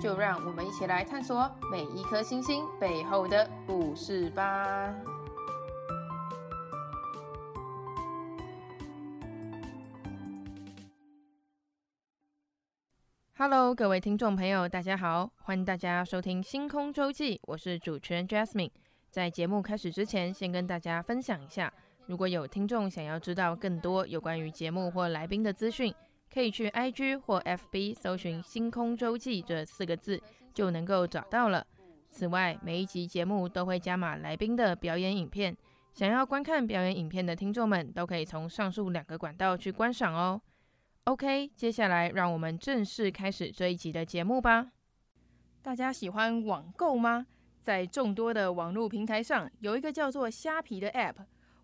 就让我们一起来探索每一颗星星背后的故事吧。Hello，各位听众朋友，大家好，欢迎大家收听星空周记，我是主持人 Jasmine。在节目开始之前，先跟大家分享一下，如果有听众想要知道更多有关于节目或来宾的资讯，可以去 IG 或 FB 搜寻“星空周记”这四个字，就能够找到了。此外，每一集节目都会加码来宾的表演影片，想要观看表演影片的听众们，都可以从上述两个管道去观赏哦。OK，接下来让我们正式开始这一集的节目吧。大家喜欢网购吗？在众多的网络平台上，有一个叫做虾皮的 App，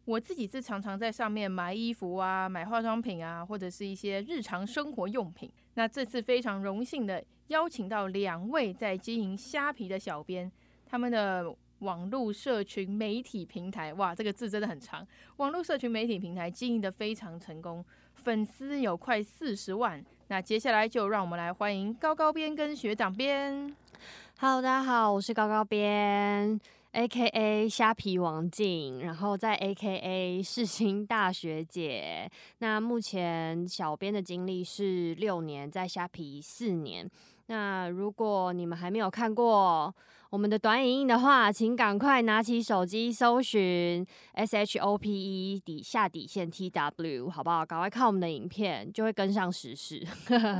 我自己是常常在上面买衣服啊、买化妆品啊，或者是一些日常生活用品。那这次非常荣幸的邀请到两位在经营虾皮的小编，他们的网络社群媒体平台，哇，这个字真的很长，网络社群媒体平台经营得非常成功，粉丝有快四十万。那接下来就让我们来欢迎高高编跟学长编。Hello，大家好，我是高高编，A.K.A. 虾皮王静，然后在 A.K.A. 世新大学姐。那目前小编的经历是六年，在虾皮四年。那如果你们还没有看过我们的短影音的话，请赶快拿起手机搜寻 S H O P E 底下底线 T W，好不好？赶快看我们的影片，就会跟上时事。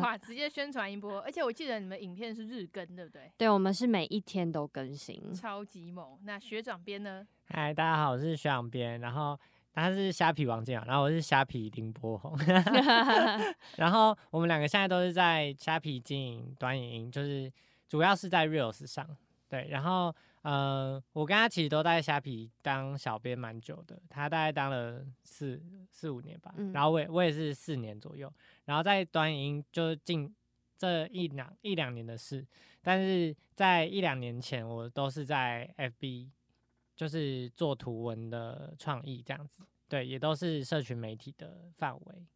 哇，直接宣传一波！而且我记得你们影片是日更，对不对？对，我们是每一天都更新，超级猛。那学长编呢？嗨，大家好，我是学长编，然后。他是虾皮王健啊，然后我是虾皮林波宏，然后我们两个现在都是在虾皮经营短影音，就是主要是在 Reels 上，对，然后呃，我跟他其实都在虾皮当小编蛮久的，他大概当了四四五年吧，然后我也我也是四年左右，然后在短影音就近这一两一两年的事，但是在一两年前我都是在 FB。就是做图文的创意这样子，对，也都是社群媒体的范围。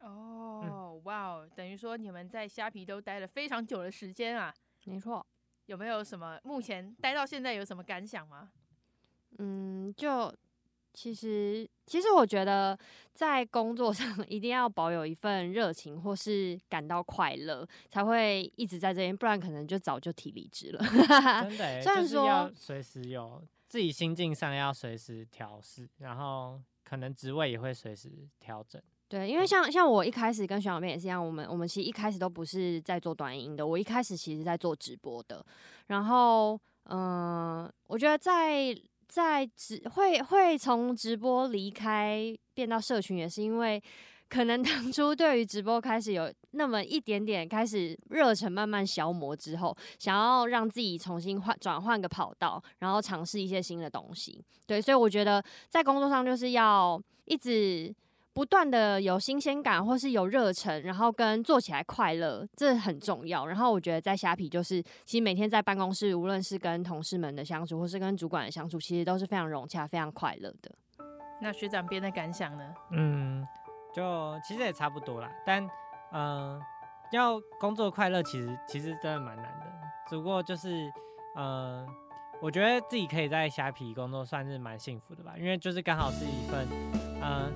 哦，哇哦，等于说你们在虾皮都待了非常久的时间啊。没错，有没有什么目前待到现在有什么感想吗？嗯，就其实其实我觉得在工作上 一定要保有一份热情，或是感到快乐，才会一直在这边，不然可能就早就提离职了。真的，虽然说要随时有。自己心境上要随时调试，然后可能职位也会随时调整。对，因为像像我一开始跟徐小妹也是一样，我们我们其实一开始都不是在做短影音的，我一开始其实在做直播的。然后，嗯、呃，我觉得在在直会会从直播离开变到社群，也是因为。可能 当初对于直播开始有那么一点点开始热忱慢慢消磨之后，想要让自己重新换转换个跑道，然后尝试一些新的东西。对，所以我觉得在工作上就是要一直不断的有新鲜感，或是有热忱，然后跟做起来快乐，这很重要。然后我觉得在虾皮就是，其实每天在办公室，无论是跟同事们的相处，或是跟主管的相处，其实都是非常融洽、非常快乐的。那学长编的感想呢？嗯。就其实也差不多啦，但嗯、呃，要工作快乐，其实其实真的蛮难的。只不过就是嗯、呃，我觉得自己可以在虾皮工作算是蛮幸福的吧，因为就是刚好是一份嗯、呃，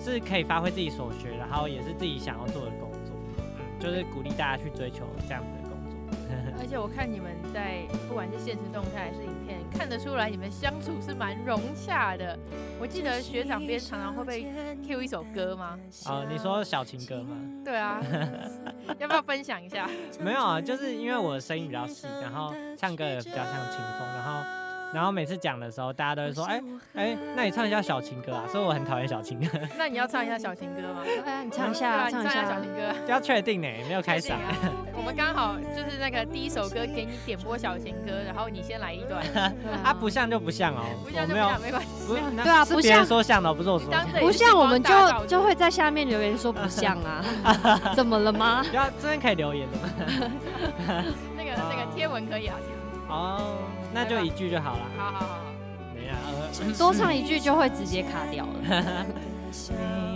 是可以发挥自己所学，然后也是自己想要做的工作，嗯，就是鼓励大家去追求这样子的工作。而且我看你们在不管是现实动态还是影片，看得出来你们相处是蛮融洽的。我记得学长边常常会被 Q 一首歌吗？哦，你说小情歌吗？对啊，要不要分享一下？没有啊，就是因为我的声音比较细，然后唱歌也比较像清风，然后每次讲的时候，大家都会说，哎哎，那你唱一下小情歌啊，所以我很讨厌小情歌。那你要唱一下小情歌吗？哎呀，你唱一下，唱一下小情歌。要确定呢，没有开嗓。我们刚好就是那个第一首歌给你点播小情歌，然后你先来一段。啊，不像就不像哦，不像就不像，没关系。对啊，不像说像的，不是我说。不像我们就就会在下面留言说不像啊，怎么了吗？要这边可以留言的吗？那个那个贴文可以啊。哦，那就一句就好了。好好好，没啊，多唱一句就会直接卡掉了。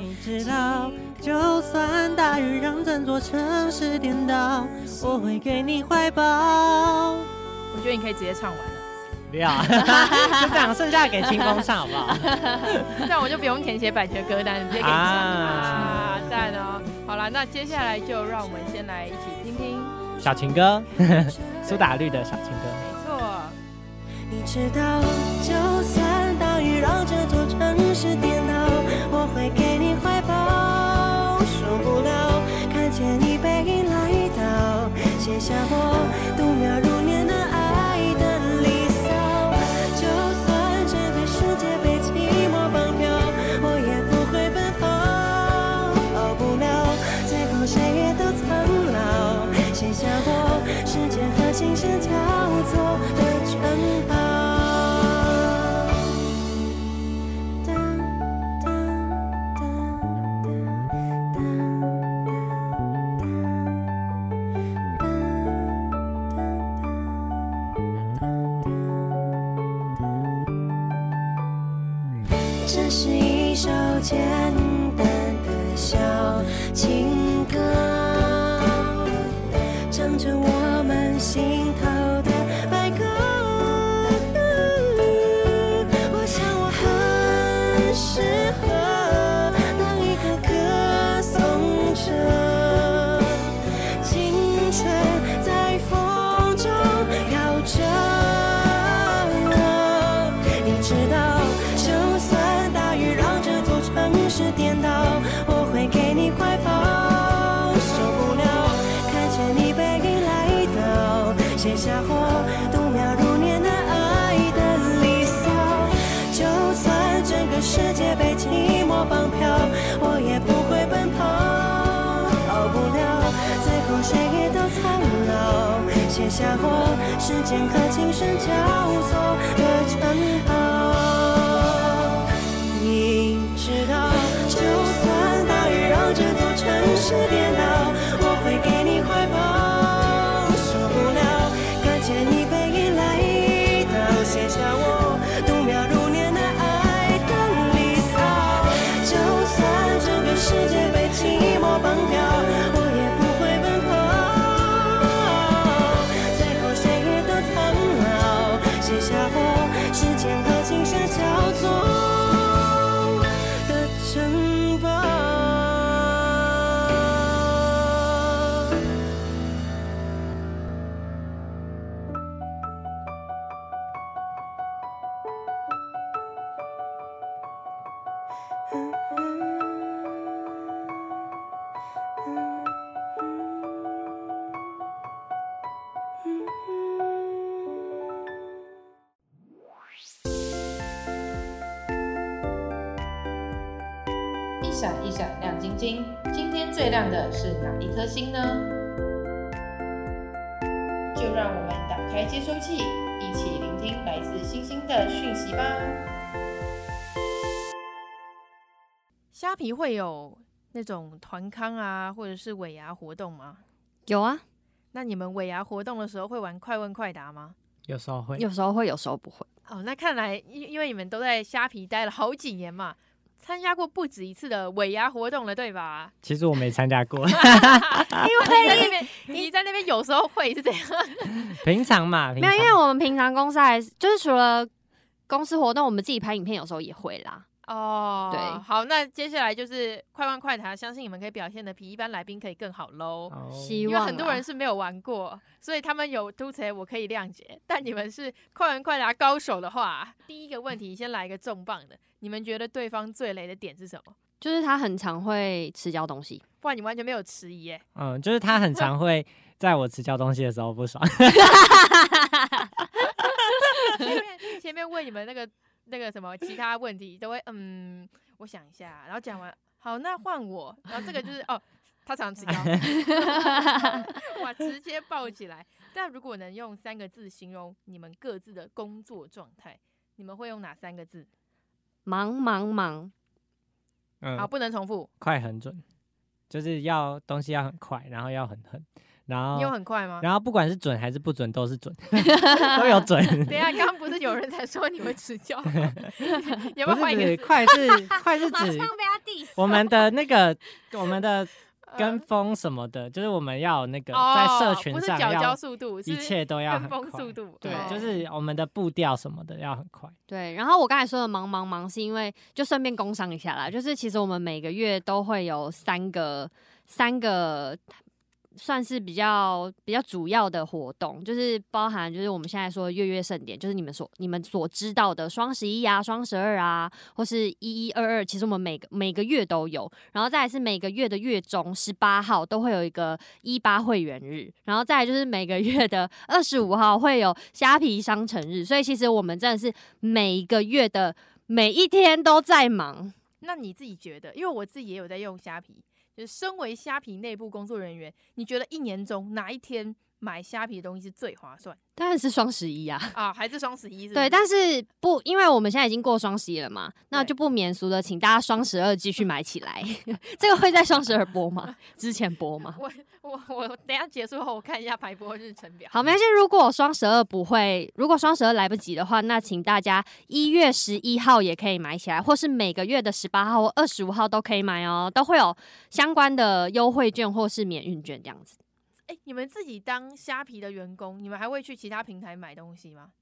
你知道，就算大雨让整座城市颠倒，我会给你怀抱。我觉得你可以直接唱完了。不要，就这样，剩下给清风唱好不好？这样我就不用填写版权歌单，直接给你唱啊！赞哦。好了，那接下来就让我们先来一起听听小情歌，苏打绿的小情歌。你知道，就算大雨让这座城市颠倒，我会给你怀抱。受不了，看见你背影来到，写下我度秒如年的爱的离骚。就算整个世界被寂寞绑票，我也不会奔跑。逃不了，最后谁也都苍老，写下我时间和琴声交下我时间和琴声交错的城堡。会有那种团康啊，或者是尾牙活动吗？有啊。那你们尾牙活动的时候会玩快问快答吗？有时候会，有时候会，有时候不会。哦，那看来因因为你们都在虾皮待了好几年嘛。参加过不止一次的尾牙活动了，对吧？其实我没参加过，因为你在那边，你在那边有时候会是这样。平常嘛，平常没有，因为我们平常公司还是就是除了公司活动，我们自己拍影片有时候也会啦。哦，对，好，那接下来就是快问快答，相信你们可以表现的比一般来宾可以更好喽。哦、因为很多人是没有玩过，所以他们有凸槌，我可以谅解。但你们是快问快答高手的话，第一个问题先来一个重磅的。你们觉得对方最雷的点是什么？就是他很常会迟交东西，不然你完全没有迟疑耶。嗯，就是他很常会在我迟交东西的时候不爽。前面前前面问你们那个那个什么其他问题，都会嗯，我想一下，然后讲完，好，那换我，然后这个就是哦，他常常迟到，哇，直接抱起来。但如果能用三个字形容你们各自的工作状态，你们会用哪三个字？忙忙忙。嗯，好，不能重复。快很准，就是要东西要很快，然后要很狠，然后你有很快吗？然后不管是准还是不准，都是准，都有准。等一下，刚刚不是有人在说你会迟交吗？有没有不是不是，换一个？快是快是指我们的那个我们的跟风什么的，就是我们要有那个在社群哦、不是上缴交要速度，一切都要跟风很快速度。对哦，就是我们的步调什么的要很快。对，然后我刚才说的忙忙忙，是因为就顺便工商一下啦，就是其实我们每个月都会有三个三个。算是比较比较主要的活动，就是包含就是我们现在说月月盛典，就是你们所你们所知道的双十一啊、双十二啊，或是一一二二，其实我们每个每个月都有。然后再来是每个月的月中十八号都会有一个一八会员日，然后再来就是每个月的 二十五号会有虾皮商城日。所以其实我们真的是每一个月的每一天都在忙。那你自己觉得？因为我自己也有在用虾皮。就身为虾皮内部工作人员，你觉得一年中哪一天买虾皮的东西是最划算？当然是双十一啊！啊，还是双十一？对，但是不，因为我们现在已经过双十一了嘛，那就不免俗的，请大家双十二继续买起来。这个会在双十二播吗？之前播吗？我我我等一下结束后，我看一下排播日程表。好，没关系。如果双十二不会，如果双十二来不及的话，那请大家一月十一号也可以买起来，或是每个月的十八号或二十五号都可以买哦，都会有相关的优惠券或是免运券这样子。哎、你们自己当虾皮的员工，你们还会去其他平台买东西吗？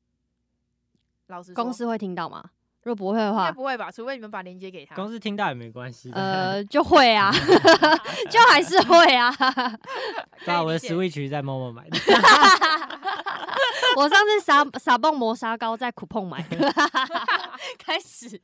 老实说，公司会听到吗？如果不会的话，应该不会吧？除非你们把链接给他。公司听到也没关系。呃，就会啊，就还是会啊。对啊，我的 Switch 在 Momo 买的。我上次撒撒蹦磨砂膏在 Coupon 买的。开始，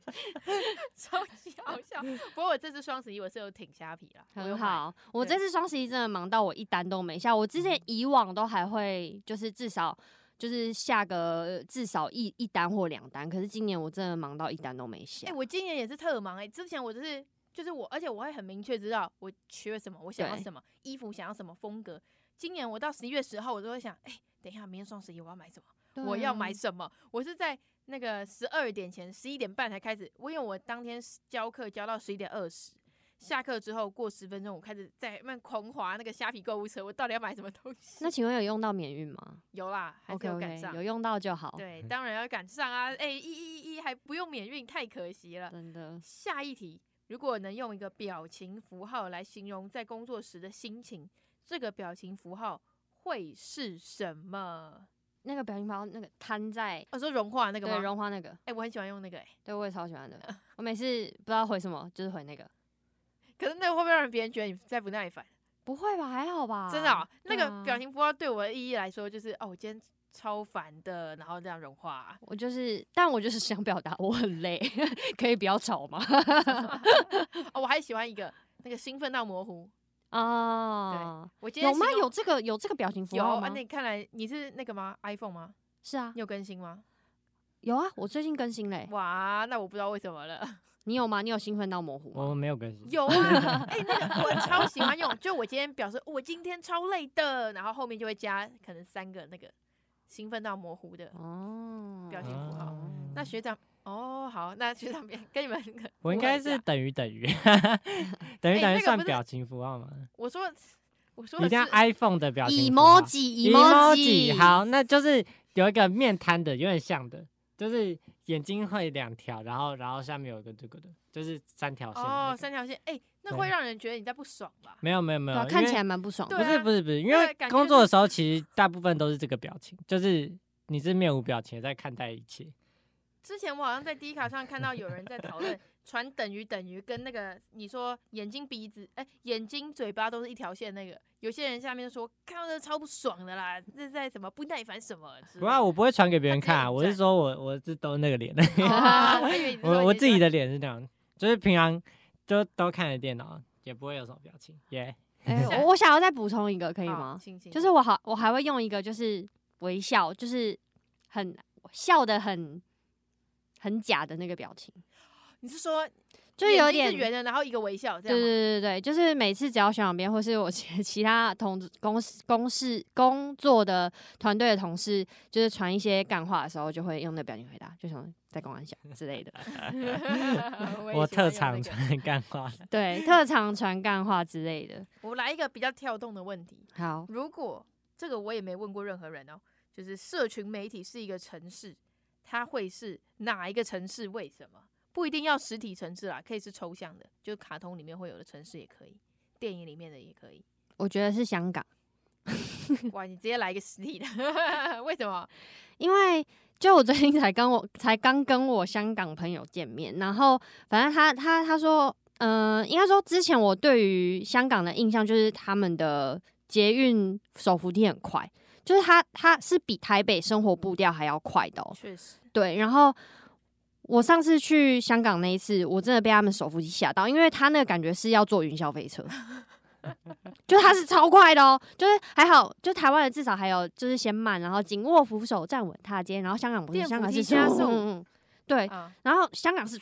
超级好笑。不过我这次双十一我是有挺虾皮啦，很好。我这次双十一真的忙到我一单都没下。我之前以往都还会，就是至少就是下个至少一一单或两单，可是今年我真的忙到一单都没下。哎、欸，我今年也是特忙哎、欸。之前我就是就是我，而且我会很明确知道我缺什么，我想要什么衣服，想要什么风格。今年我到十一月十号，我都会想，哎、欸，等一下明天双十一我要买什么，我要买什么。我是在。那个十二点前，十一点半才开始。我因为我当天教课教到十一点二十，下课之后过十分钟，我开始在慢狂滑那个虾皮购物车。我到底要买什么东西？那请问有用到免运吗？有啦，还是有赶上 okay, okay, 有用到就好。对，当然要赶上啊！哎、欸，一一一还不用免运，太可惜了。真的。下一题，如果能用一个表情符号来形容在工作时的心情，这个表情符号会是什么？那个表情包，那个摊在，我、哦、说融化那个吗？对，融化那个。哎、欸，我很喜欢用那个、欸，哎，对，我也超喜欢的。我每次不知道回什么，就是回那个。可是那个会不会让别人觉得你在不耐烦？不会吧，还好吧。真的、喔，那个表情符号对我的意义来说，就是哦，我今天超烦的，然后这样融化、啊。我就是，但我就是想表达我很累，可以不要吵吗？哦，我还喜欢一个那个兴奋到模糊。啊，对，我今天有吗？有这个有这个表情符号吗？有啊，那看来你是那个吗？iPhone 吗？是啊，你有更新吗？有啊，我最近更新嘞。哇，那我不知道为什么了。你有吗？你有兴奋到模糊吗？我没有更新。有啊，哎、欸，那个我超喜欢用，就我今天表示我今天超累的，然后后面就会加可能三个那个兴奋到模糊的哦表情符号。哦、那学长。哦，好，那学长别跟你们，我应该是等于等于，等于等于算表情符号吗？我说，我说一定要 iPhone 的表情，emoji emoji，好，那就是有一个面瘫的，有点像的，就是眼睛会两条，然后然后下面有一个这个的，就是三条线。哦，三条线，哎、欸，那会让人觉得你在不爽吧？没有没有没有，看起来蛮不爽。不是不是不是，因为工作的时候其实大部分都是这个表情，就是你是面无表情在看待一切。之前我好像在 D 卡上看到有人在讨论传等于等于跟那个你说眼睛鼻子哎、欸、眼睛嘴巴都是一条线那个，有些人下面说看到这超不爽的啦，这是在什么不耐烦什么？不啊，我不会传给别人看啊，我是说我我是都那个脸的，我 我自己的脸是这样，就是平常就都看着电脑，也不会有什么表情。耶、yeah 欸，我想要再补充一个可以吗？就是我好我还会用一个就是微笑，就是很笑的很。很假的那个表情，你是说就有点眼睛是圆的，然后一个微笑这样吗？对对对对，就是每次只要学长编或是我其 其他同公司公事工作的团队的同事，就是传一些干话的时候，就会用那表情回答，就想在公安小之类的。我我特长传干话，对，特长传干话之类的。我来一个比较跳动的问题，好，如果这个我也没问过任何人哦，就是社群媒体是一个城市，它会是哪一个城市？为什么？不一定要实体城市啦，可以是抽象的，就卡通里面会有的城市也可以，电影里面的也可以。我觉得是香港。哇，你直接来一个实体的，为什么？因为就我最近才跟我才刚跟我香港朋友见面，然后反正他他他说，嗯、呃，应该说之前我对于香港的印象就是他们的捷运手扶梯很快，就是他他是比台北生活步调还要快的哦。确实，对，然后。我上次去香港那一次，我真的被他们手扶梯吓到，因为他那个感觉是要坐云霄飞车，就他是超快的哦，就是还好，就台湾的至少还有就是先慢，然后紧握扶手站稳踏阶，然后香港不是，香港是加速，嗯，对，然后香港是，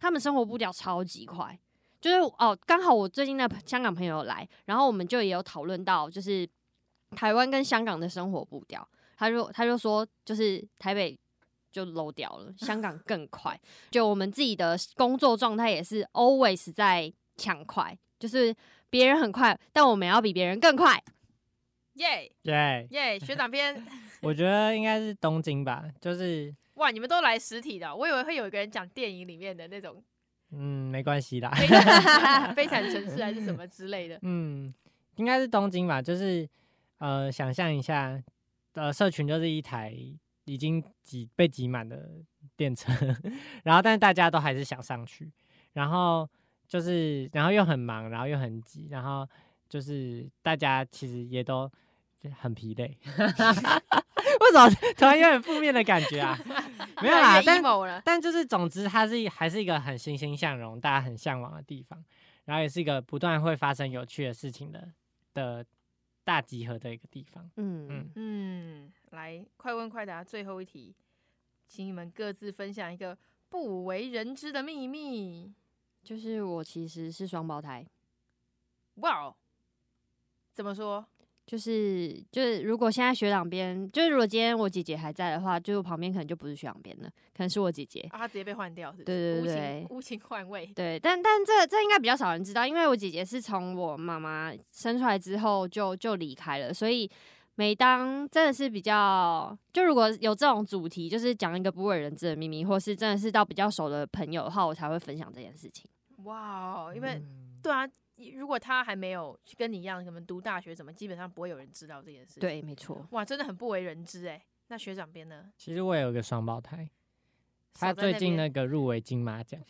他们生活步调超级快，就是哦，刚好我最近的香港朋友来，然后我们就也有讨论到，就是台湾跟香港的生活步调，他就他就说，就是台北。就 low 掉了，香港更快。就我们自己的工作状态也是 always 在抢快，就是别人很快，但我们要比别人更快。耶耶耶！学长篇 我觉得应该是东京吧，就是哇，你们都来实体的，我以为会有一个人讲电影里面的那种。嗯，没关系啦，悲惨城市还是什么之类的。嗯，应该是东京吧，就是呃，想象一下，呃，社群就是一台。已经挤被挤满的电车，然后但是大家都还是想上去，然后就是然后又很忙，然后又很挤，然后就是大家其实也都很疲累。为什么突然有点负面的感觉啊？没有啦，但但就是总之它是还是一个很欣欣向荣、大家很向往的地方，然后也是一个不断会发生有趣的事情的的大集合的一个地方。嗯嗯嗯。来，快问快答，最后一题，请你们各自分享一个不为人知的秘密。就是我其实是双胞胎。哇哦，怎么说？就是就是，如果现在学长边，就是如果今天我姐姐还在的话，就旁边可能就不是学长边了，可能是我姐姐。啊，她直接被换掉对对对，无情换位。对，但但这这应该比较少人知道，因为我姐姐是从我妈妈生出来之后就就离开了，所以。每当真的是比较，就如果有这种主题，就是讲一个不为人知的秘密，或是真的是到比较熟的朋友的话，我才会分享这件事情。哇，因为、嗯、对啊，如果他还没有跟你一样，什么读大学什么，基本上不会有人知道这件事情。对，没错。哇，真的很不为人知哎。那学长边呢？其实我也有个双胞胎，他最近那个入围金马奖。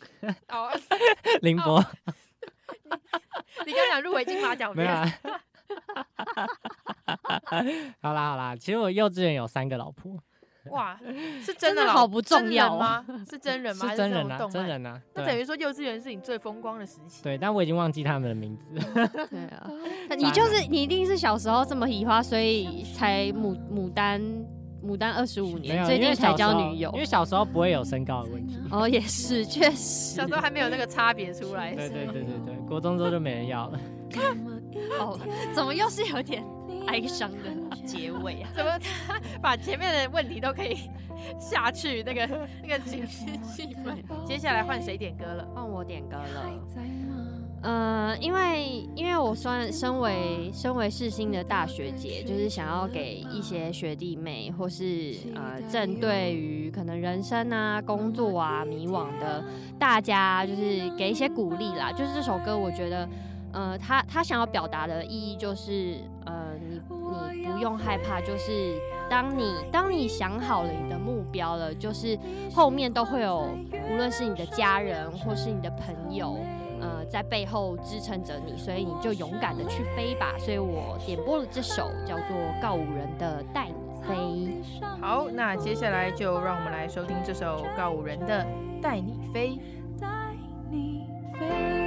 哦，林博，你刚讲入围金马奖没有啊？好啦好啦，其实我幼稚园有三个老婆。哇，是 真的，好不重要吗？是真人吗？是真人啊，真人啊。那等于说幼稚园是你最风光的时期。对，但我已经忘记他们的名字。对啊，你就是你一定是小时候这么喜欢，所以才牡牡丹牡丹二十五年，最近才交女友。因为小时候不会有身高的问题。哦，也是，确实。小时候还没有那个差别出来。对对对对对，国中之后就没人要了。哦，怎么又是有点 哀伤的结尾啊？怎么他把前面的问题都可以下去？那个那个情绪气氛，接下来换谁点歌了？换我点歌了。嗯、呃，因为因为我算身为身为世新的大学姐，就是想要给一些学弟妹，或是呃，正对于可能人生啊、工作啊迷惘的大家，就是给一些鼓励啦。就是这首歌，我觉得。呃，他他想要表达的意义就是，呃，你你不用害怕，就是当你当你想好了你的目标了，就是后面都会有，无论是你的家人或是你的朋友，呃，在背后支撑着你，所以你就勇敢的去飞吧。所以我点播了这首叫做告五人的《带你飞》。好，那接下来就让我们来收听这首告五人的《带你飞》。带你飞。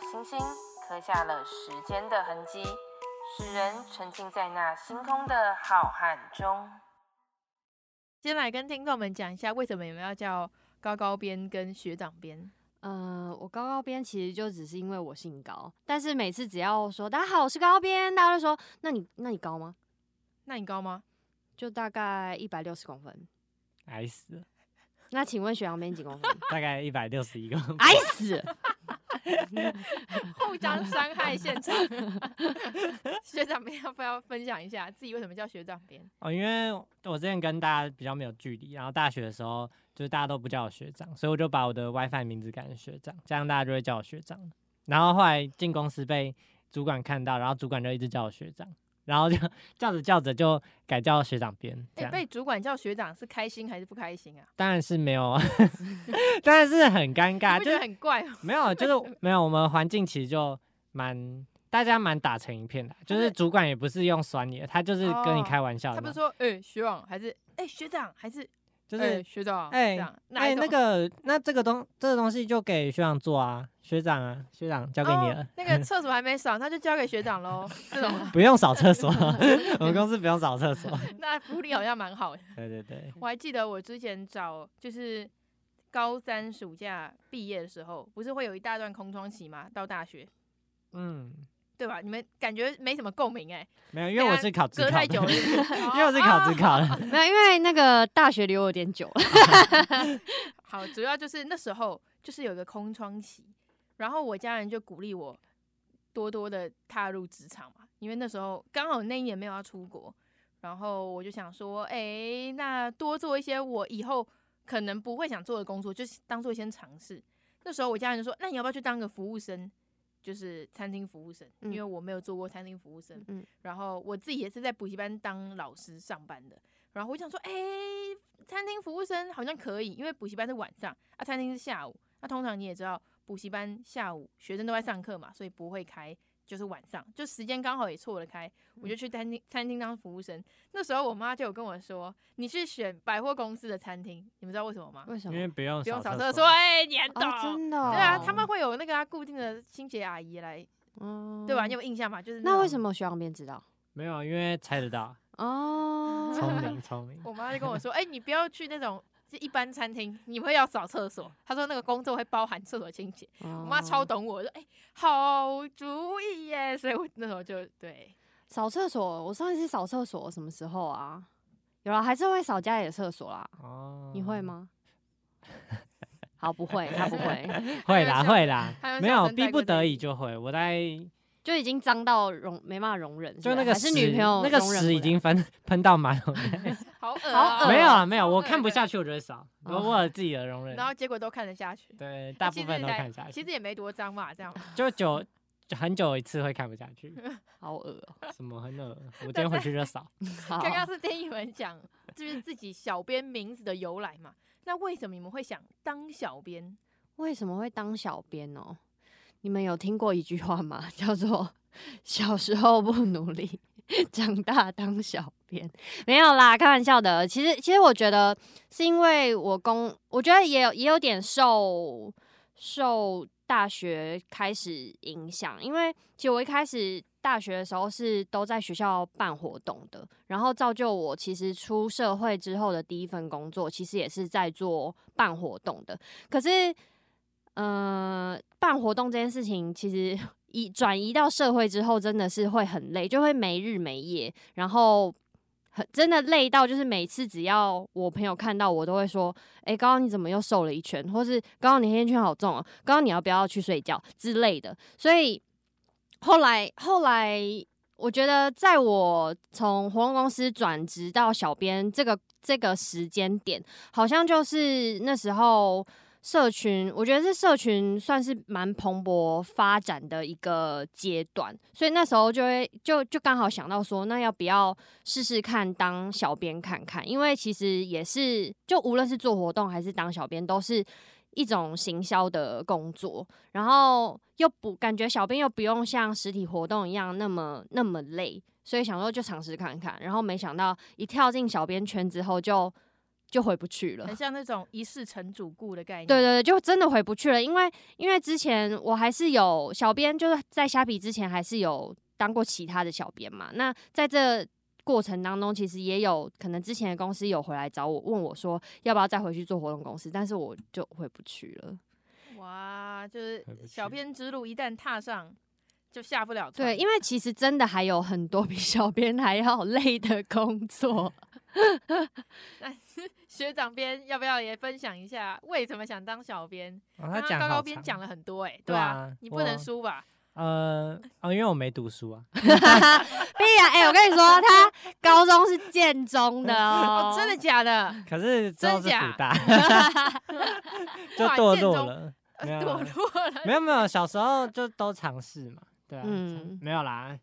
星星，刻下了时间的痕迹，使人沉浸在那星空的浩瀚中。先来跟听众们讲一下，为什么你们要叫高高边跟学长边？呃，我高高边其实就只是因为我姓高，但是每次只要说大家好，我是高高编，大家都说那你那你高吗？那你高吗？就大概一百六十公分。矮死了，那请问学长边几公分？大概一百六十一个。矮死！互相伤害现场。学长们要不要分享一下自己为什么叫学长编？哦，因为我之前跟大家比较没有距离，然后大学的时候就是大家都不叫我学长，所以我就把我的 WiFi 名字改成学长，这样大家就会叫我学长。然后后来进公司被主管看到，然后主管就一直叫我学长，然后就叫着叫着就改叫学长编。这哎、样被主管叫学长是开心还是不开心啊？当然是没有，当然是很尴尬，就是很怪吗？没有，就是 没有。我们环境其实就蛮大家蛮打成一片的，就是主管也不是用酸你的，他就是跟你开玩笑的嘛。他不是说哎、欸、学长还是哎、欸、学长还是就是欸学长哎哎、那个那这个东这个东西就给学长做啊，学长啊，学长交给你了。哦、那个厕所还没扫，那就交给学长喽。这种不用扫厕所，我们公司不用扫厕所。那福利好像蛮好的。对对对，我还记得我之前找就是高三暑假毕业的时候，不是会有一大段空窗期吗？到大学，嗯，对吧？你们感觉没什么共鸣哎、没有，因为我是考职考，隔太久了，因为我是考职考的。没有，因为那个大学留我有点久了。好，主要就是那时候就是有一个空窗期，然后我家人就鼓励我多多的踏入职场嘛，因为那时候刚好那一年没有要出国，然后我就想说，哎，那多做一些我以后可能不会想做的工作，就是当做先尝试。那时候我家人就说，那你要不要去当个服务生，就是餐厅服务生？因为我没有做过餐厅服务生，嗯，然后我自己也是在补习班当老师上班的。然后我想说，哎、餐厅服务生好像可以，因为补习班是晚上，啊，餐厅是下午。那、啊、通常你也知道，补习班下午学生都在上课嘛，所以不会开，就是晚上，就时间刚好也错了开。我就去餐厅餐厅当服务生。那时候我妈就有跟我说，你去选百货公司的餐厅，你们知道为什么吗？为什因为？不用不用扫厕厕所，哎、你很懂。哦，真的哦、对啊，他们会有那个、啊、固定的清洁阿姨来，嗯对吧？你有印象吗？就是那为？什么学长编知道？没有，因为猜得到，哦，聪明聪明。我妈就跟我说：“哎、你不要去那种就一般餐厅，你会要扫厕所。”他说那个工作会包含厕所清洁。我我妈超懂我，我说：“哎、好主意耶！” 所以我那时候就对，扫厕所。我上一次扫厕所什么时候啊？有了，还是会扫家里的厕所啦。哦，你会？吗？好，不会，他不会，会啦会啦没有逼不得已就会。我在就已经脏到容没办法容忍，就那个是女朋友那个屎已经喷喷到马桶里，好恶没有啊没有，我看不下去我就会扫，我哦我有自己的容忍然，后结果都看得下去，对，大部分都看下去，其实也没多脏嘛，这样。就久就很久一次会看不下去，好恶哦、什么很恶，我今天回去就扫。刚刚是听你们讲，就是自己小编名字的由来嘛。那为什么你们会想当小编？为什么会当小编哦？你们有听过一句话吗？叫做“小时候不努力，长大当小编”。没有啦，开玩笑的。其实，其实我觉得是因为我工，我觉得也有也有点受受大学开始影响，因为其实我一开始大学的时候是都在学校办活动的，然后造就我其实出社会之后的第一份工作，其实也是在做办活动的。可是，呃，办活动这件事情，其实移转移到社会之后，真的是会很累，就会没日没夜，然后很真的累到，就是每次只要我朋友看到我，都会说：“哎、刚刚你怎么又瘦了一圈？”或是“刚刚你黑眼圈好重啊，刚刚你要不要去睡觉？”之类的。所以后来，后来我觉得，在我从活动公司转职到小编这个这个时间点，好像就是那时候。社群，我觉得是社群算是蛮蓬勃发展的一个阶段，所以那时候就会就就刚好想到说，那要不要试试看当小编看看？因为其实也是，就无论是做活动还是当小编，都是一种行销的工作，然后又不感觉小编又不用像实体活动一样那么那么累，所以想说就尝试看看，然后没想到一跳进小编圈之后就。就回不去了，很像那种一世成主顾的概念。对对对，就真的回不去了，因为因为之前我还是有小编，就是在虾皮之前还是有当过其他的小编嘛。那在这过程当中，其实也有可能之前的公司有回来找我，问我说要不要再回去做活动公司，但是我就回不去了。哇，就是小编之路一旦踏上，就下不了。对，因为其实真的还有很多比小编还要累的工作。那 学长编要不要也分享一下为什么想当小编？哦、他讲高高编讲了很多哎、欸，对啊，你不能输吧？呃，哦，因为我没读书啊。对呀，哎，我跟你说，他高中是建中的哦，哦，真的假的？可是之后是辅大，就堕落了，堕落了，没有没有，小时候就都尝试嘛，对啊，嗯，没有啦，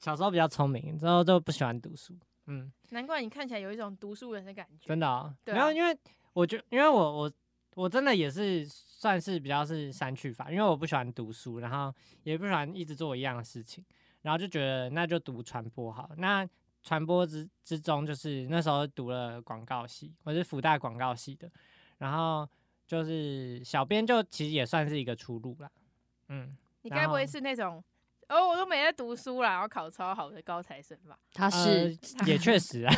小时候比较聪明，之后就不喜欢读书。嗯，难怪你看起来有一种读书人的感觉。真的啊，没有，因为我觉，因为我我我真的也是算是比较是删去法，因为我不喜欢读书，然后也不喜欢一直做一样的事情，然后就觉得那就读传播好。那传播之之中，就是那时候读了广告系，我是福大广告系的，然后就是小编就其实也算是一个出路啦。嗯，你该不会是那种？哦，我都没在读书啦，然后考超好的高材生吧？他是，呃、也确实啊，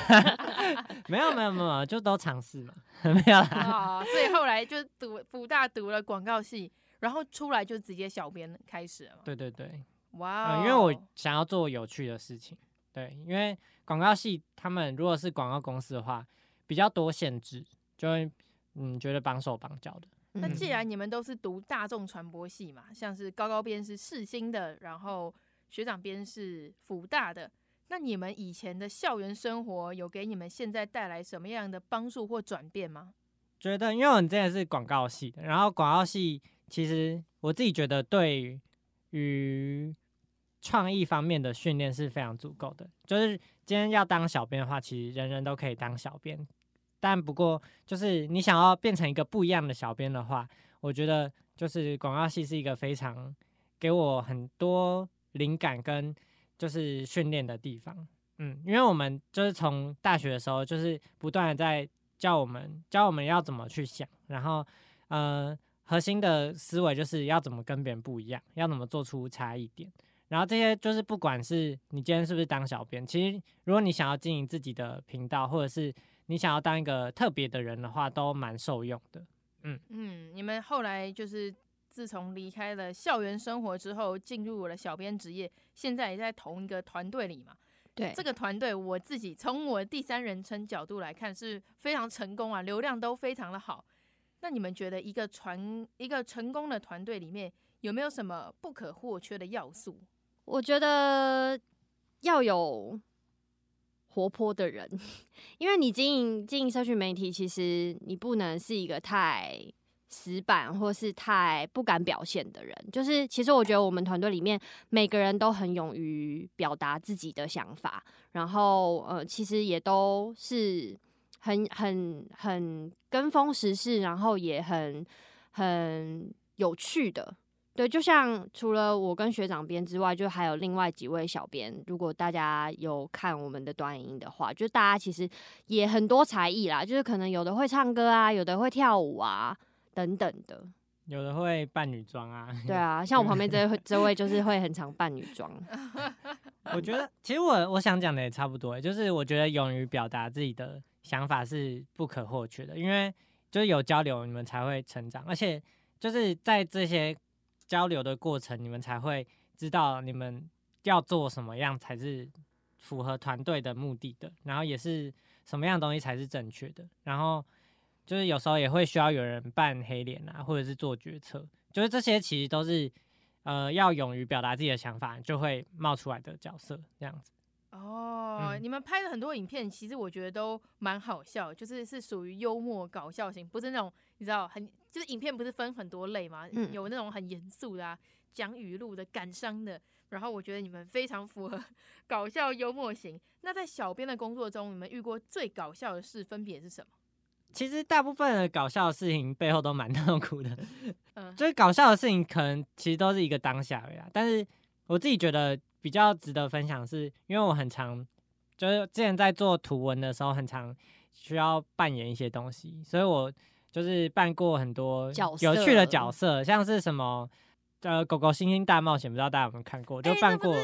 没有没有没有，就都尝试嘛，没有啦。哦，所以后来就读福大读了广告系，然后出来就直接小编开始了。对对对，哇、因为我想要做有趣的事情。对，因为广告系他们如果是广告公司的话，比较多限制，就会嗯觉得绑手绑脚的。那既然你们都是读大众传播系嘛，像是高高编是世新的，然后学长编是福大的，那你们以前的校园生活有给你们现在带来什么样的帮助或转变吗？觉得，因为我们之前是广告系的，然后广告系其实我自己觉得对于创意方面的训练是非常足够的。就是今天要当小编的话，其实人人都可以当小编。但不过，就是你想要变成一个不一样的小编的话，我觉得就是广告系是一个非常给我很多灵感跟就是训练的地方。嗯，因为我们就是从大学的时候，就是不断的在教我们教我们要怎么去想，然后呃，核心的思维就是要怎么跟别人不一样，要怎么做出差异点。然后这些就是不管是你今天是不是当小编，其实如果你想要经营自己的频道，或者是你想要当一个特别的人的话，都蛮受用的。嗯嗯，你们后来就是自从离开了校园生活之后，进入了小编职业，现在也在同一个团队里嘛。对，这个团队我自己从我第三人称角度来看是非常成功啊，流量都非常的好。那你们觉得一个传一个成功的团队里面有没有什么不可或缺的要素？我觉得要有活泼的人，因为你经营经营社群媒体，其实你不能是一个太死板或是太不敢表现的人。就是其实我觉得我们团队里面每个人都很勇于表达自己的想法，然后呃，其实也都是。很很很跟风时事，然后也很很有趣的，对，就像除了我跟学长编之外，就还有另外几位小编。如果大家有看我们的短影音的话，就大家其实也很多才艺啦，就是可能有的会唱歌啊，有的会跳舞啊，等等的，有的会扮女装啊。对啊，像我旁边这位这位就是会很常扮女装。我觉得其实我我想讲的也差不多，就是我觉得勇于表达自己的。想法是不可或缺的，因为就是有交流，你们才会成长，而且就是在这些交流的过程，你们才会知道你们要做什么样才是符合团队的目的的，然后也是什么样东西才是正确的，然后就是有时候也会需要有人扮黑脸啊，或者是做决策，就是这些其实都是呃要勇于表达自己的想法就会冒出来的角色，这样子。哦，嗯、你们拍的很多影片，其实我觉得都蛮好笑，就是是属于幽默搞笑型，不是那种你知道很就是影片不是分很多类嘛？嗯、有那种很严肃的、啊、讲语录的、感伤的，然后我觉得你们非常符合 搞笑幽默型。那在小编的工作中，你们遇过最搞笑的事分别是什么？其实大部分的搞笑的事情背后都蛮 痛苦的，嗯，就是搞笑的事情可能其实都是一个当下而已，但是我自己觉得。比较值得分享是，因为我很常，就是之前在做图文的时候，很常需要扮演一些东西，所以我就是扮过很多有趣的角色，像是什么呃狗狗星星大冒险，不知道大家有没有看过？就扮过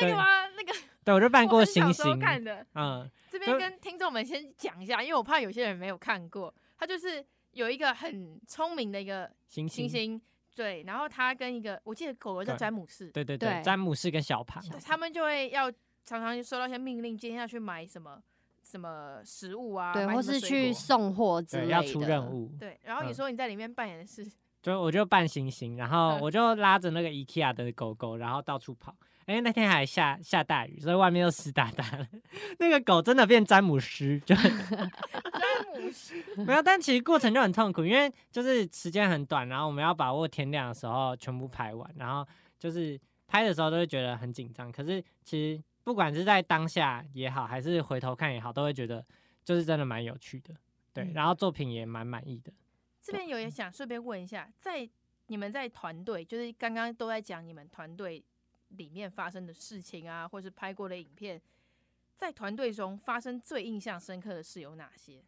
那个吗？那个对，我就扮过星星看的，嗯，这边跟听众们先讲一下，因为我怕有些人没有看过，他就是有一个很聪明的一个星星。对，然后他跟一个，我记得狗狗叫詹姆士，对对对，詹姆士跟小庞，他们就会要常常收到一些命令，今天要去买什么什么食物啊，对，或是去送货之类的，要出任务。对，然后你说你在里面扮演的是，就我就扮星星，然后我就拉着那个 IKEA 的狗狗，然后到处跑。哎，那天还下下大雨，所以外面又湿哒哒的。那个狗真的变詹姆斯，就 没有，但其实过程就很痛苦，因为就是时间很短，然后我们要把握天亮的时候全部拍完，然后就是拍的时候都会觉得很紧张。可是其实不管是在当下也好，还是回头看也好，都会觉得就是真的蛮有趣的，对，然后作品也蛮满意的。这边有也想顺便问一下，在你们在团队，就是刚刚都在讲你们团队。里面发生的事情啊，或是拍过的影片，在团队中发生最印象深刻的事有哪些？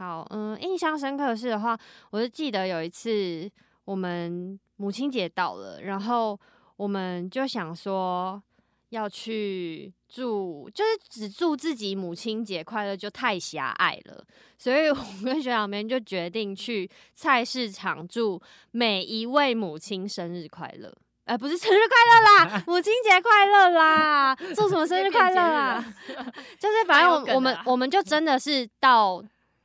好，嗯，印象深刻的是的话，我就记得有一次我们母亲节到了，然后我们就想说要去祝，就是只祝自己母亲节快乐就太狭隘了，所以我跟学长们就决定去菜市场祝每一位母亲生日快乐。哎，不是生日快乐啦，母亲节快乐啦！祝什么生日 快乐 啦？就是反正我我们我们就真的是到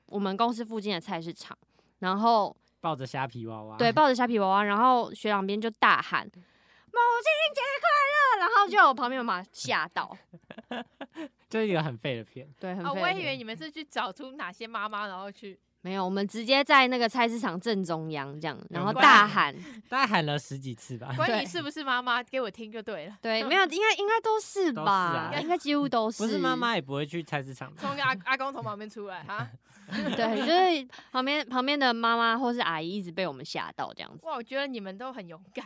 我们公司附近的菜市场，然后抱着虾皮娃娃，对，抱着虾皮娃娃，然后学长边就大喊母亲节快乐，然后就我旁边妈妈吓到，就是一个很废的片，对，很废。哦，我以为你们是去找出哪些妈妈，然后去。没有，我们直接在那个菜市场正中央这样，然后大喊，大喊了十几次吧。关你是不是妈妈，给我听就对了。对，没有，应该应该都是吧，啊、应该几乎都是。不是妈妈也不会去菜市场。从阿阿公从旁边出来哈。对，就是旁边旁边的妈妈或是阿姨一直被我们吓到这样子。哇，我觉得你们都很勇敢。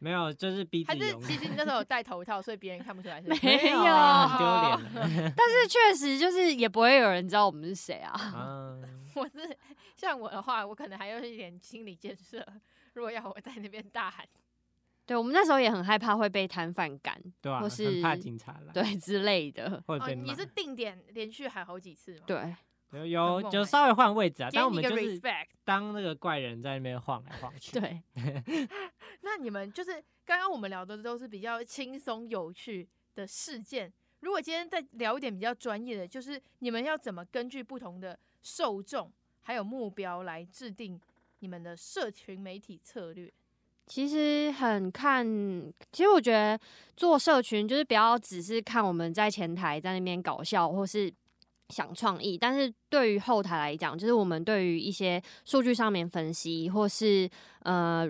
没有，就是逼自己。还是其实你那时候有 戴头套，所以别人看不出来是。没有，丢脸。但是确实就是也不会有人知道我们是谁啊。嗯。我是像我的话，我可能还有一点心理建设。如果要我在那边大喊，对，我们那时候也很害怕会被摊贩赶，对啊，或是怕警察来，对之类的。哦，你是定点连续喊好几次吗？对，有有就稍微换位置啊，但我们就是当那个怪人在那边晃来晃去。对，那你们就是刚刚我们聊的都是比较轻松有趣的事件。如果今天再聊一点比较专业的，就是你们要怎么根据不同的受众，还有目标来制定你们的社群媒体策略？其实很看，其实我觉得做社群就是不要只是看我们在前台在那边搞笑或是想创意，但是对于后台来讲，就是我们对于一些数据上面分析，或是呃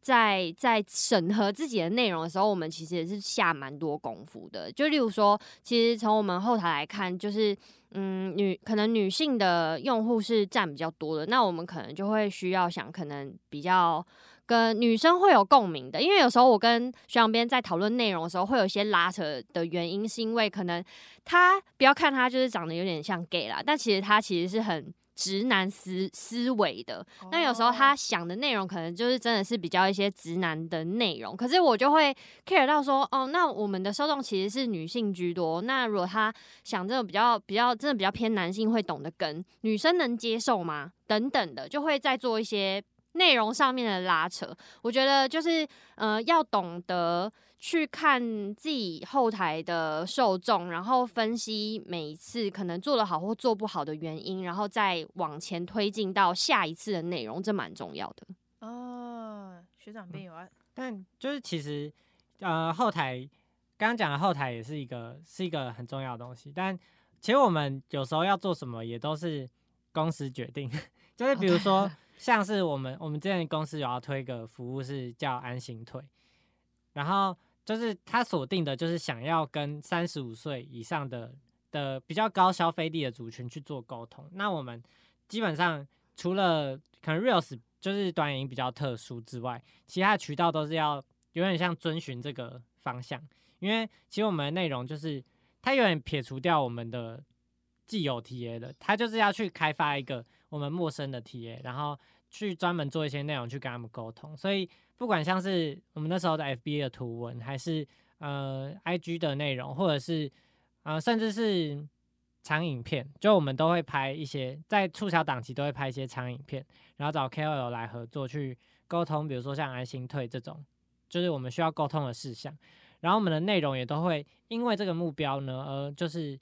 在在审核自己的内容的时候，我们其实也是下蛮多功夫的。就例如说，其实从我们后台来看，就是嗯女可能女性的用户是占比较多的，那我们可能就会需要想可能比较。跟女生会有共鸣的，因为有时候我跟学长编在讨论内容的时候，会有一些拉扯的原因，是因为可能他不要看他就是长得有点像 gay 啦，但其实他其实是很直男思思维的。那有时候他想的内容可能就是真的是比较一些直男的内容，可是我就会 care 到说，哦，那我们的受众其实是女性居多，那如果他想这种比较比较真的比较偏男性，会懂得跟女生能接受吗？等等的，就会再做一些。内容上面的拉扯，我觉得就是呃，要懂得去看自己后台的受众，然后分析每一次可能做得好或做不好的原因，然后再往前推进到下一次的内容，这蛮重要的。哦，学长编有啊、嗯，但就是其实呃，后台刚刚讲的后台也是一个是一个很重要的东西，但其实我们有时候要做什么也都是公司决定，就是比如说。像是我们我们之前公司有要推一个服务是叫安心退，然后就是他锁定的就是想要跟三十五岁以上的的比较高消费力的族群去做沟通。那我们基本上除了可能 Reels 就是短影音比较特殊之外，其他渠道都是要有点像遵循这个方向，因为其实我们的内容就是它有点撇除掉我们的既有 TA 的，它就是要去开发一个。我们陌生的 TA，然后去专门做一些内容去跟他们沟通，所以不管像是我们那时候的 FB 的图文，还是呃 IG 的内容，或者是呃甚至是长影片，就我们都会拍一些在促销档期都会拍一些长影片，然后找 KOL 来合作去沟通，比如说像安心退这种，就是我们需要沟通的事项，然后我们的内容也都会因为这个目标呢，而就是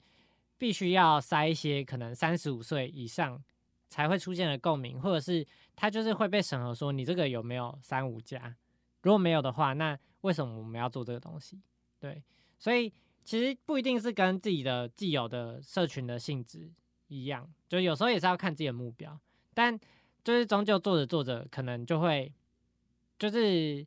必须要塞一些可能三十五岁以上。才会出现的共鸣，或者是他就是会被审核说你这个有没有三五加？如果没有的话，那为什么我们要做这个东西？对，所以其实不一定是跟自己的既有的社群的性质一样，就有时候也是要看自己的目标，但就是终究做着做着，可能就会就是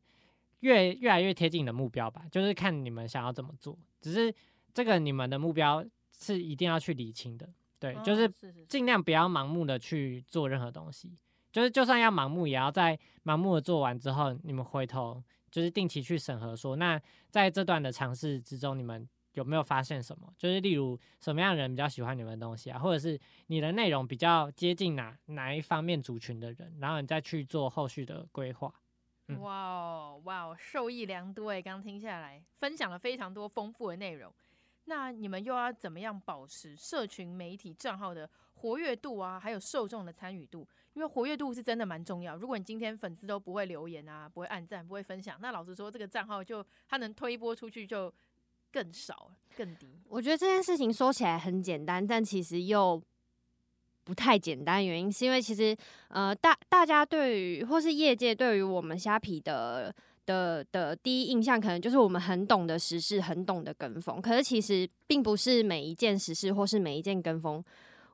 越越来越贴近你的目标吧，就是看你们想要怎么做，只是这个你们的目标是一定要去理清的。对，就是尽量不要盲目的去做任何东西，就是就算要盲目，也要在盲目的做完之后，你们回头就是定期去审核说，那在这段的尝试之中，你们有没有发现什么？就是例如什么样的人比较喜欢你们的东西啊，或者是你的内容比较接近哪哪一方面族群的人，然后你再去做后续的规划。嗯、哇哦哇哦，受益良多诶，刚听下来，分享了非常多丰富的内容。那你们又要怎么样保持社群媒体账号的活跃度啊，还有受众的参与度？因为活跃度是真的蛮重要。如果你今天粉丝都不会留言啊，不会按赞，不会分享，那老实说，这个账号就它能推播出去就更少、更低。我觉得这件事情说起来很简单，但其实又不太简单。原因是因为其实呃，大大家对于或是业界对于我们虾皮的。的的第一印象可能就是我们很懂得时事，很懂得跟风。可是其实并不是每一件时事或是每一件跟风，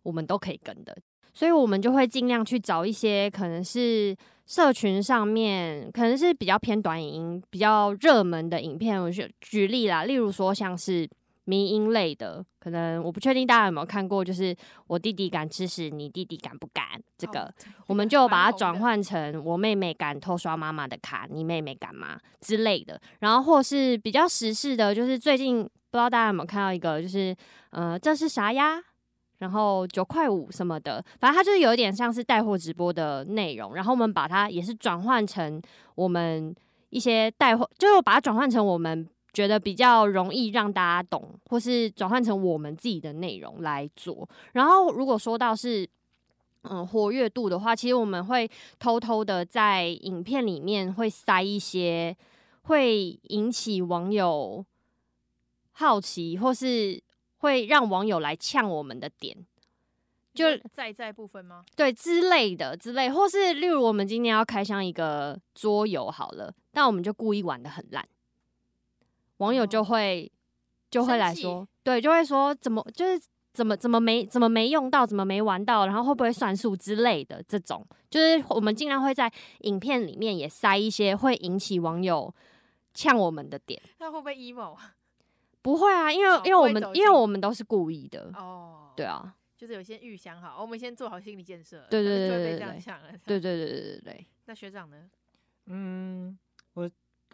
我们都可以跟的。所以我们就会尽量去找一些可能是社群上面，可能是比较偏短影音、比较热门的影片。我举举例啦，例如说像是。迷因类的，可能我不确定大家有没有看过，就是我弟弟敢吃屎，你弟弟敢不敢？这个、哦、我们就把它转换成我妹妹敢偷刷妈妈的卡，你妹妹敢吗？之类的。然后或是比较时事的，就是最近不知道大家有没有看到一个，就是呃这是啥呀？然后九块五什么的，反正它就是有一点像是带货直播的内容。然后我们把它也是转换成我们一些带货，就是把它转换成我们。觉得比较容易让大家懂，或是转换成我们自己的内容来做。然后，如果说到是嗯活跃度的话，其实我们会偷偷的在影片里面会塞一些会引起网友好奇，或是会让网友来呛我们的点。就在在部分吗？对之类的之类，或是例如我们今天要开箱一个桌游好了，但我们就故意玩的很烂，网友就会、哦、就会来说，对，就会说怎么就是怎么怎么没怎么没用到，怎么没玩到，然后会不会算数之类的这种，就是我们尽量会在影片里面也塞一些会引起网友呛我们的点。那会不会 emo？不会啊，因为、哦、因为我们因为我们都是故意的哦，对啊。就是有些预想好，我们先做好心理建设。对对对对对，这样想了。对对对对对对。那学长呢？嗯，我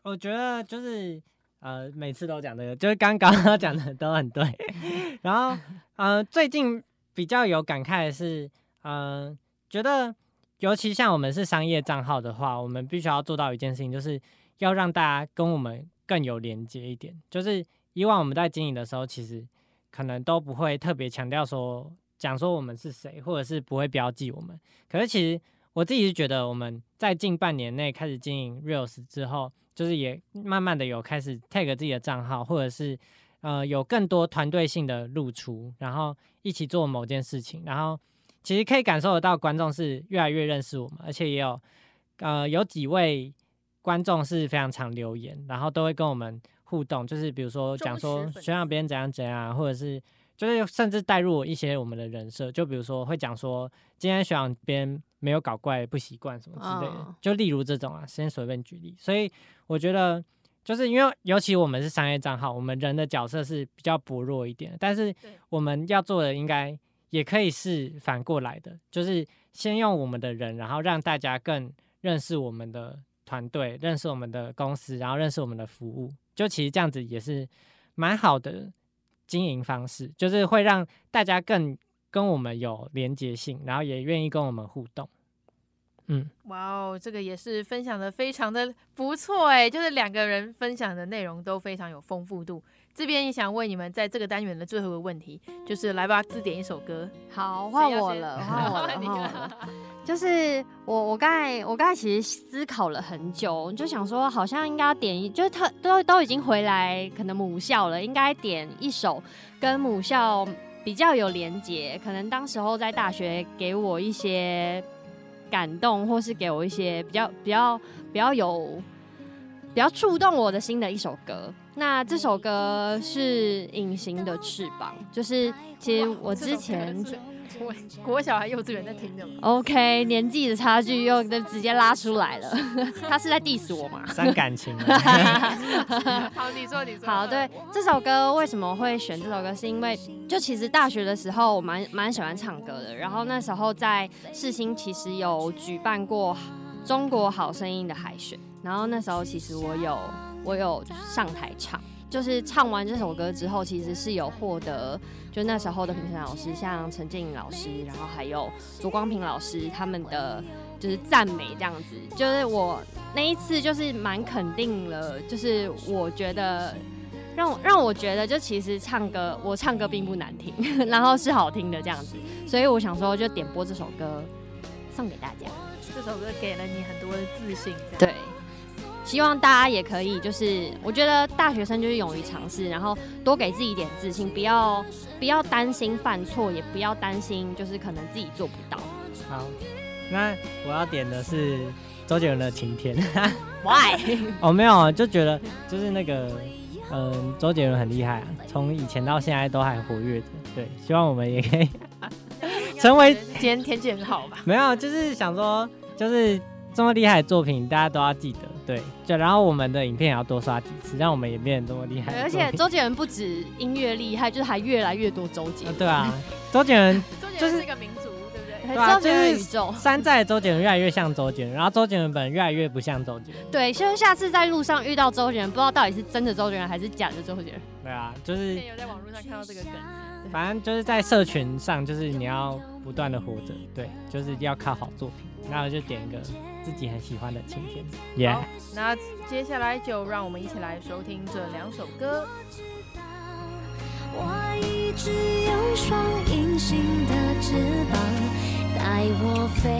我觉得就是呃，每次都讲这个，就是刚刚 讲的都很对。然后呃，最近比较有感慨的是，嗯、呃，觉得尤其像我们是商业账号的话，我们必须要做到一件事情，就是要让大家跟我们更有连接一点。就是以往我们在经营的时候，其实可能都不会特别强调说。讲说我们是谁，或者是不会标记我们。可是其实我自己是觉得，我们在近半年内开始经营 Reels 之后，就是也慢慢的有开始 tag 自己的账号，或者是呃有更多团队性的露出，然后一起做某件事情。然后其实可以感受得到观众是越来越认识我们，而且也有呃有几位观众是非常常留言，然后都会跟我们互动，就是比如说讲说学长别人怎样怎样，或者是。就是甚至带入一些我们的人设，就比如说会讲说今天学长边没有搞怪不习惯什么之类的，oh. 就例如这种啊，先随便举例。所以我觉得就是因为尤其我们是商业账号，我们人的角色是比较薄弱一点，但是我们要做的应该也可以是反过来的，就是先用我们的人，然后让大家更认识我们的团队，认识我们的公司，然后认识我们的服务，就其实这样子也是蛮好的。经营方式就是会让大家更跟我们有连接性，然后也愿意跟我们互动。嗯，哇哦，这个也是分享的非常的不错哎，就是两个人分享的内容都非常有丰富度。这边也想问你们，在这个单元的最后一个问题，就是来吧，自点一首歌。好，换我了，换我了，换我了。就是我，我刚才，我刚才其实思考了很久，就想说，好像应该要点一，就是他都都已经回来，可能母校了，应该点一首跟母校比较有连结，可能当时候在大学给我一些感动，或是给我一些比较比较比较有比较触动我的心的一首歌。那这首歌是《隐形的翅膀》，就是其实我之前国国小还幼稚园在听的嘛。OK，年纪的差距又直接拉出来了，他是在 diss 我吗？伤感情。好，你说你说。好，对，这首歌为什么会选这首歌？是因为就其实大学的时候我蛮蛮喜欢唱歌的，然后那时候在世新其实有举办过中国好声音的海选，然后那时候其实我有。我有上台唱，就是唱完这首歌之后，其实是有获得，就那时候的评审老师，像陈建颖老师，然后还有左光平老师他们的就是赞美这样子，就是我那一次就是蛮肯定了，就是我觉得让让我觉得就其实唱歌我唱歌并不难听，然后是好听的这样子，所以我想说就点播这首歌送给大家，这首歌给了你很多的自信，对。希望大家也可以，就是我觉得大学生就是勇于尝试，然后多给自己一点自信，不要不要担心犯错，也不要担心就是可能自己做不到。好，那我要点的是周杰伦的《晴天》。Why？哦，没有，就觉得就是那个，嗯、呃，周杰伦很厉害啊，从以前到现在都还活跃着。对，希望我们也可以 成为。今天天气很好吧？没有，就是想说，就是。这么厉害的作品，大家都要记得，对，就然后我们的影片也要多刷几次，让我们也变得这么厉害。而且周杰伦不止音乐厉害，就是还越来越多周杰伦、啊。对啊，周杰伦 就是一个民族，对不对？对啊，周杰伦宇宙。山寨周杰伦越来越像周杰伦，然后周杰伦本人越来越不像周杰伦。对，就是下次在路上遇到周杰伦，不知道到底是真的周杰伦还是假的周杰伦。对啊，就是。有在网络上看到这个梗。反正就是在社群上，就是你要不断的活着，对，就是要靠好作品。那我就点一个自己很喜欢的《晴天》。Yeah. 好，那接下来就让我们一起来收听这两首歌。我一直有双隐形的翅膀，带我飞，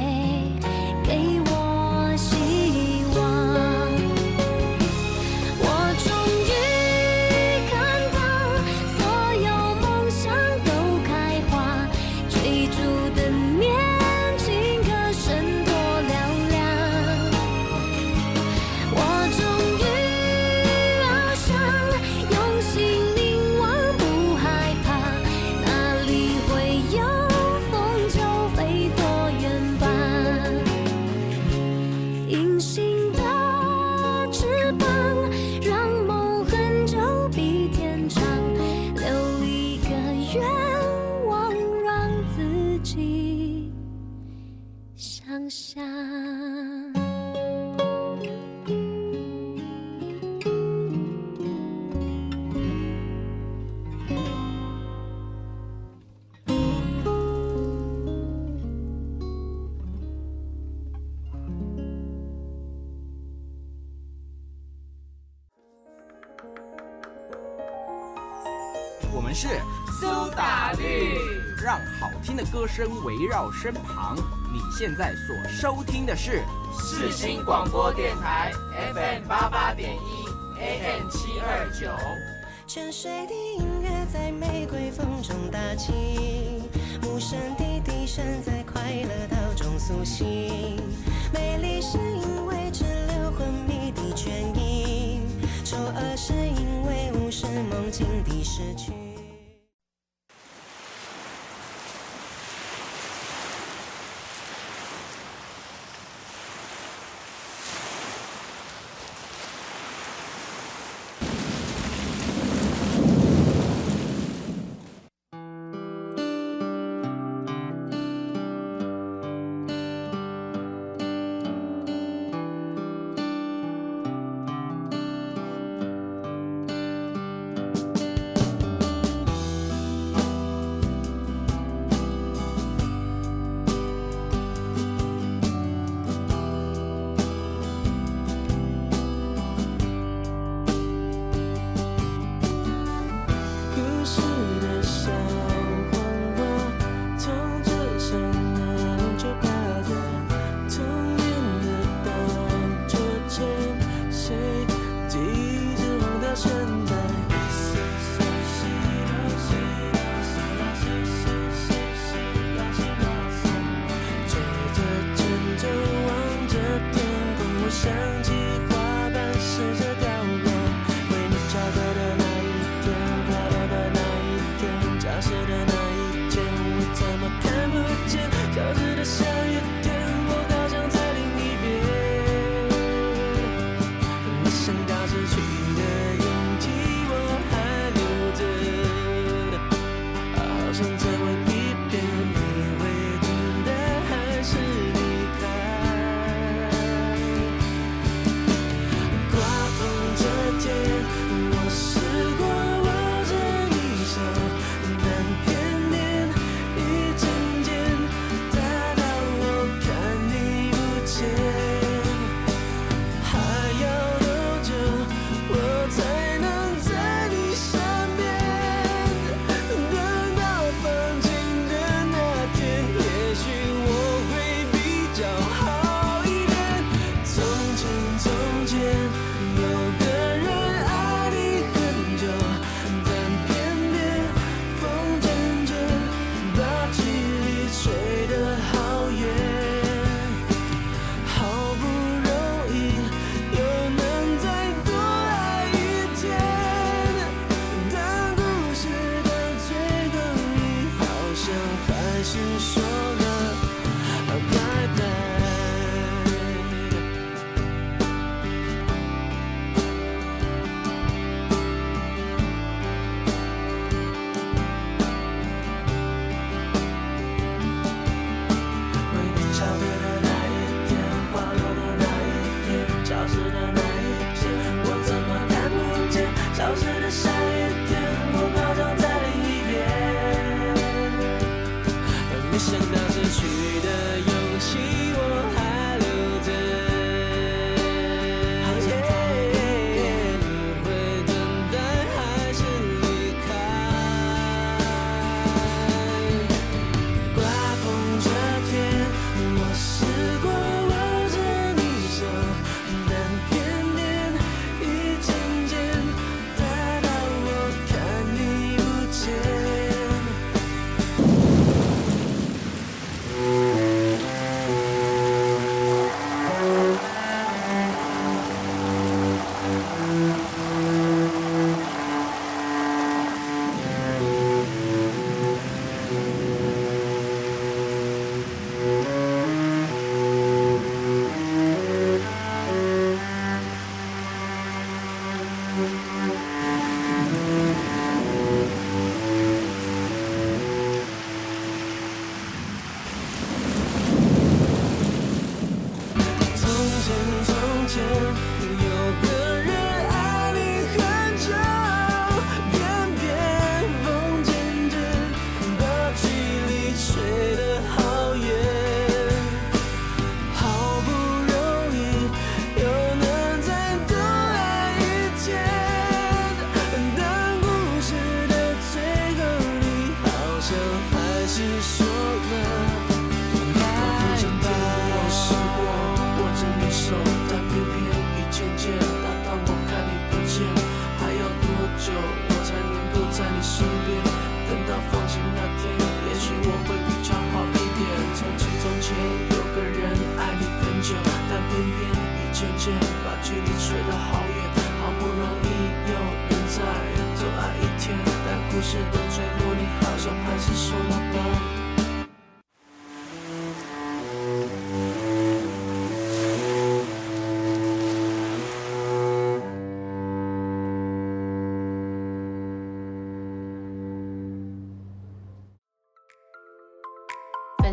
声围绕身旁。你现在所收听的是四新广播电台 FM 八八点一 AM 七二九。泉水的音乐在玫瑰风中打起，无声的笛声在快乐岛中苏醒。美丽是因为只留昏迷的倦意，丑恶是因为无视梦境的失去。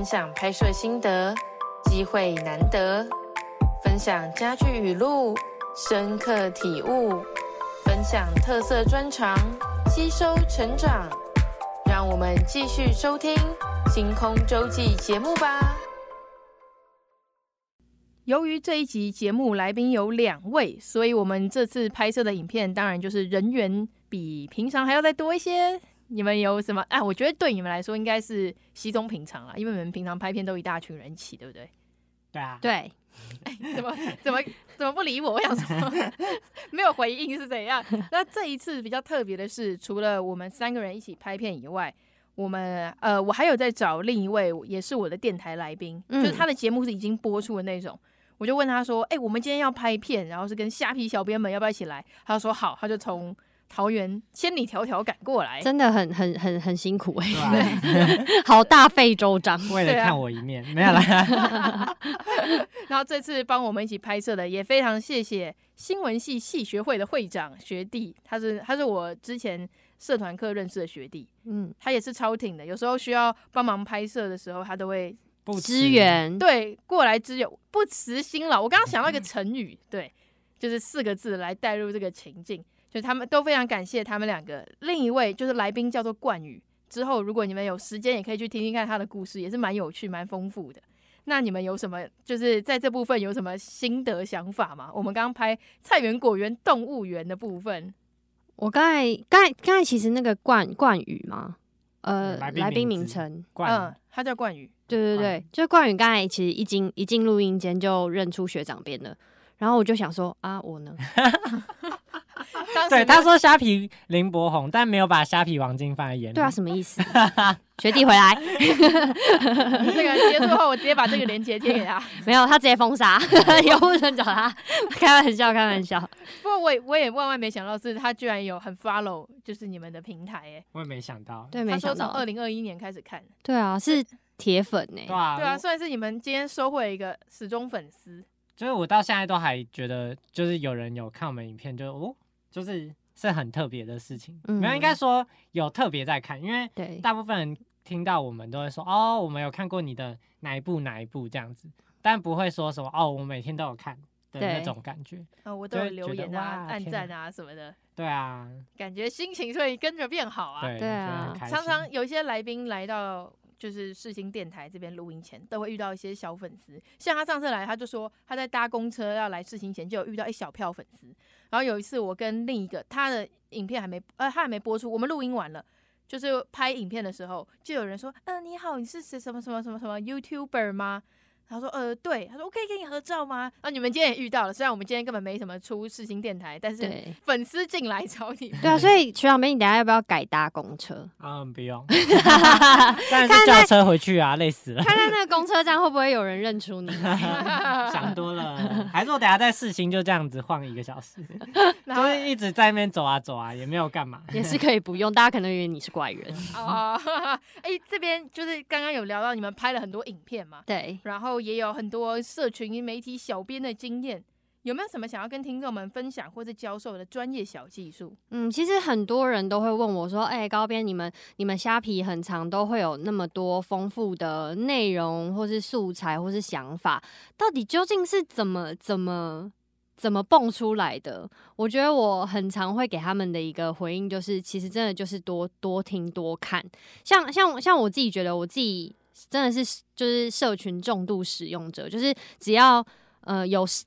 享拍摄心得，机会难得；分享家具语录，深刻体悟；分享特色专长，吸收成长。让我们继续收听《星空周记》节目吧。由于这一集节目来宾有两位，所以我们这次拍摄的影片当然就是人员比平常还要再多一些。你们有什么？哎，我觉得对你们来说应该是稀松平常啦，因为你们平常拍片都一大群人一起，对不对？对啊。对。哎，怎么怎么怎么不理我？我想说没有回应是怎样？那这一次比较特别的是，除了我们三个人一起拍片以外，我们呃，我还有在找另一位，也是我的电台来宾，嗯、就是他的节目是已经播出的那种。我就问他说：“哎，我们今天要拍片，然后是跟虾皮小编们要不要一起来？”他就说：“好。”他就从。桃园千里迢迢赶过来，真的很很很很辛苦哎、欸，对。好大费周章，为了看我一面，没有啦。然后这次帮我们一起拍摄的，也非常谢谢新闻系系学会的会长学弟，他是他是我之前社团课认识的学弟，嗯，他也是超挺的，有时候需要帮忙拍摄的时候，他都会支援，对，过来支援，不辞辛劳。我刚刚想到一个成语，对，就是四个字来带入这个情境。就他们都非常感谢他们两个，另一位就是来宾叫做冠宇。之后如果你们有时间，也可以去听听看他的故事，也是蛮有趣、蛮丰富的。那你们有什么就是在这部分有什么心得想法吗？我们刚刚拍菜园、果园、动物园的部分，我刚才、刚才、刚才其实那个冠冠宇吗？呃，来宾名称，嗯，他叫冠宇。对对对，就是冠宇刚才其实一进一进录音间就认出学长编了，然后我就想说啊，我呢？对，他说虾皮林柏宏，但没有把虾皮王晶放在眼里。对啊，什么意思？学弟回来。这个结束后，我直接把这个链接贴给他。没有，他直接封杀，以后不能找他。开玩笑，开玩笑。不过我也我也万万没想到，是他居然有很 follow，就是你们的平台哎。我也没想到。对，没想到。从二零二一年开始看。对啊，是铁粉呢。对啊，对啊，算是你们今天收获一个死忠粉丝。就是我到现在都还觉得，就是有人有看我们影片，就哦。就是是很特别的事情，没有应该说有特别在看，因为大部分人听到我们都会说哦，我们有看过你的哪一部哪一部这样子，但不会说什么哦，我每天都有看的那种感觉。哦，我都有留言啊、按赞啊什么的。对啊，感觉心情会跟着变好啊。对啊，常常有一些来宾来到就是世新电台这边录音前，都会遇到一些小粉丝。像他上次来，他就说他在搭公车要来世新前，就有遇到一小票粉丝。然后有一次，我跟另一个他的影片还没呃，他还没播出，我们录音完了，就是拍影片的时候，就有人说，嗯、呃，你好，你是谁什么什么什么什么 YouTuber 吗？他说：“呃，对。”他说：“我可以跟你合照吗？”啊，你们今天也遇到了，虽然我们今天根本没什么出世新电台，但是粉丝进来找你。对啊，所以徐小梅，你等下要不要改搭公车？嗯，不用。当然是叫车回去啊，累死了。看看那个公车站会不会有人认出你？想多了，还是我等下在世新就这样子晃一个小时，就是一直在那边走啊走啊，也没有干嘛。也是可以不用，大家可能以为你是怪人。哦，哎，这边就是刚刚有聊到你们拍了很多影片嘛？对，然后。也有很多社群媒体小编的经验，有没有什么想要跟听众们分享或者教授的专业小技术？嗯，其实很多人都会问我说：“哎、高编，你们你们虾皮很长都会有那么多丰富的内容，或是素材，或是想法，到底究竟是怎么怎么怎么蹦出来的？”我觉得我很常会给他们的一个回应就是：其实真的就是多多听多看。像像像我自己觉得我自己。真的是就是社群重度使用者，就是只要呃有事，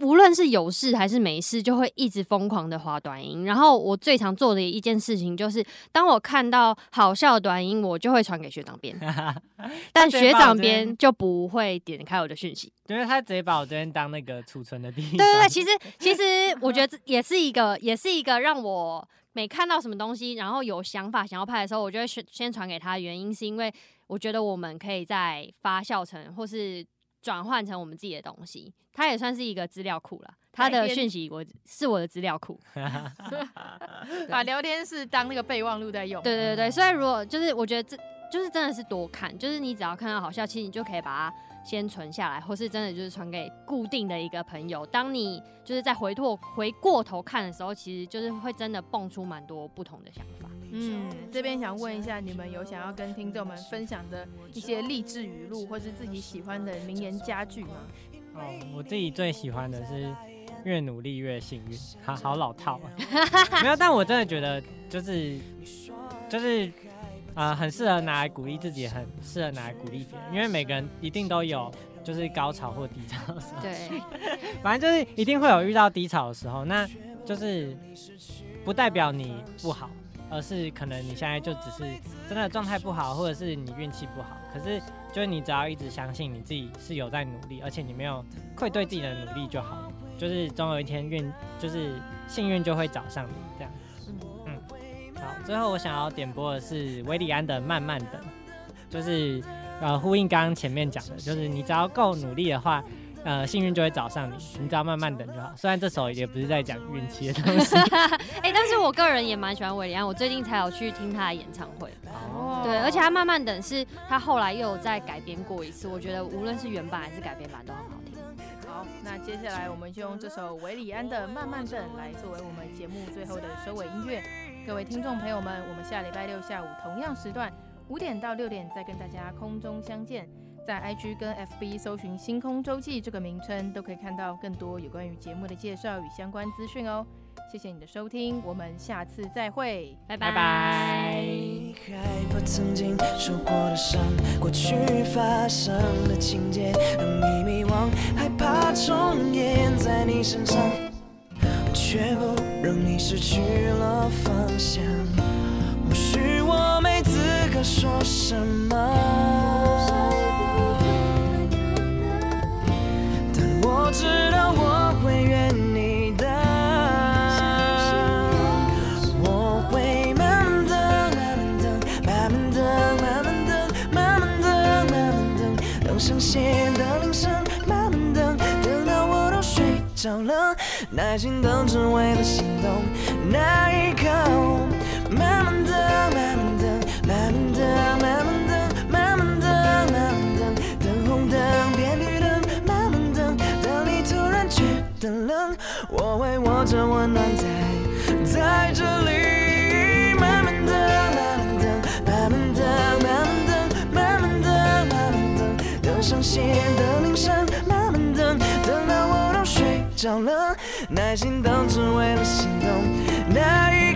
无论是有事还是没事，就会一直疯狂的滑短音。然后我最常做的一件事情就是，当我看到好笑的短音，我就会传给学长编，但学长编就不会点开我的讯息，因为他直接把我这边当那个储存的地方。对对对，其实其实 我觉得这也是一个，也是一个让我每看到什么东西，然后有想法想要拍的时候，我就会先先传给他的原因是因为。我觉得我们可以再发酵成，或是转换成我们自己的东西。它也算是一个资料库了。它的讯息我是我的资料库 把聊天室当那个备忘录在用。对对对，所以如果就是我觉得这就是真的是多看，就是你只要看到好笑，其实你就可以把它先存下来，或是真的就是传给固定的一个朋友。当你就是在回头回过头看的时候，其实就是会真的蹦出蛮多不同的想法。嗯，这边想问一下，你们有想要跟听众们分享的一些励志语录，或是自己喜欢的名言佳句吗？哦，我自己最喜欢的是越努力越幸运，好好老套啊。没有，但我真的觉得就是就是啊、呃，很适合拿来鼓励自己，很适合拿来鼓励别人，因为每个人一定都有就是高潮或低潮的时候。对，反正就是一定会有遇到低潮的时候，那就是不代表你不好。而是可能你现在就只是真的状态不好，或者是你运气不好。可是就是你只要一直相信你自己是有在努力，而且你没有愧对自己的努力就好。就是总有一天运，就是幸运就会找上你这样。好，最后我想要点播的是韦礼安的《慢慢等》，就是呃呼应刚刚前面讲的，就是你只要够努力的话。呃，幸运就会找上你，你只要慢慢等就好。虽然这首也不是在讲运气的东西，哎、欸，但是我个人也蛮喜欢韦礼安，我最近才有去听他的演唱会。哦，对，而且他慢慢等是他后来又有再改编过一次，我觉得无论是原版还是改编版都很好听。好，那接下来我们就用这首韦礼安的《慢慢等》来作为我们节目最后的收尾音乐。各位听众朋友们，我们下礼拜六下午同样时段五点到六点再跟大家空中相见。在 IG 跟 FB 搜寻“星空周记”这个名称，都可以看到更多有关于节目的介绍与相关资讯哦。谢谢你的收听，我们下次再会，拜拜。害怕曾经受过的伤，过去发生的情节让你迷惘，害怕重演在你身上，却不你失去了方向。或许我没资格说什么。但我知道我会愿你的，我会慢慢等，慢慢等，慢慢等，慢慢等，慢慢等，等上线的铃声，慢慢等，等到我都睡着了，耐心等只为了心动那一刻，慢慢等，慢慢等，慢慢等，慢慢等。当你突然觉得冷，我会握着温暖在在这里，慢慢等，慢慢等，慢慢等，慢慢等，慢慢等，慢慢等，等上线的铃声，慢慢等，等到我都睡着了，耐心等只为了心动那一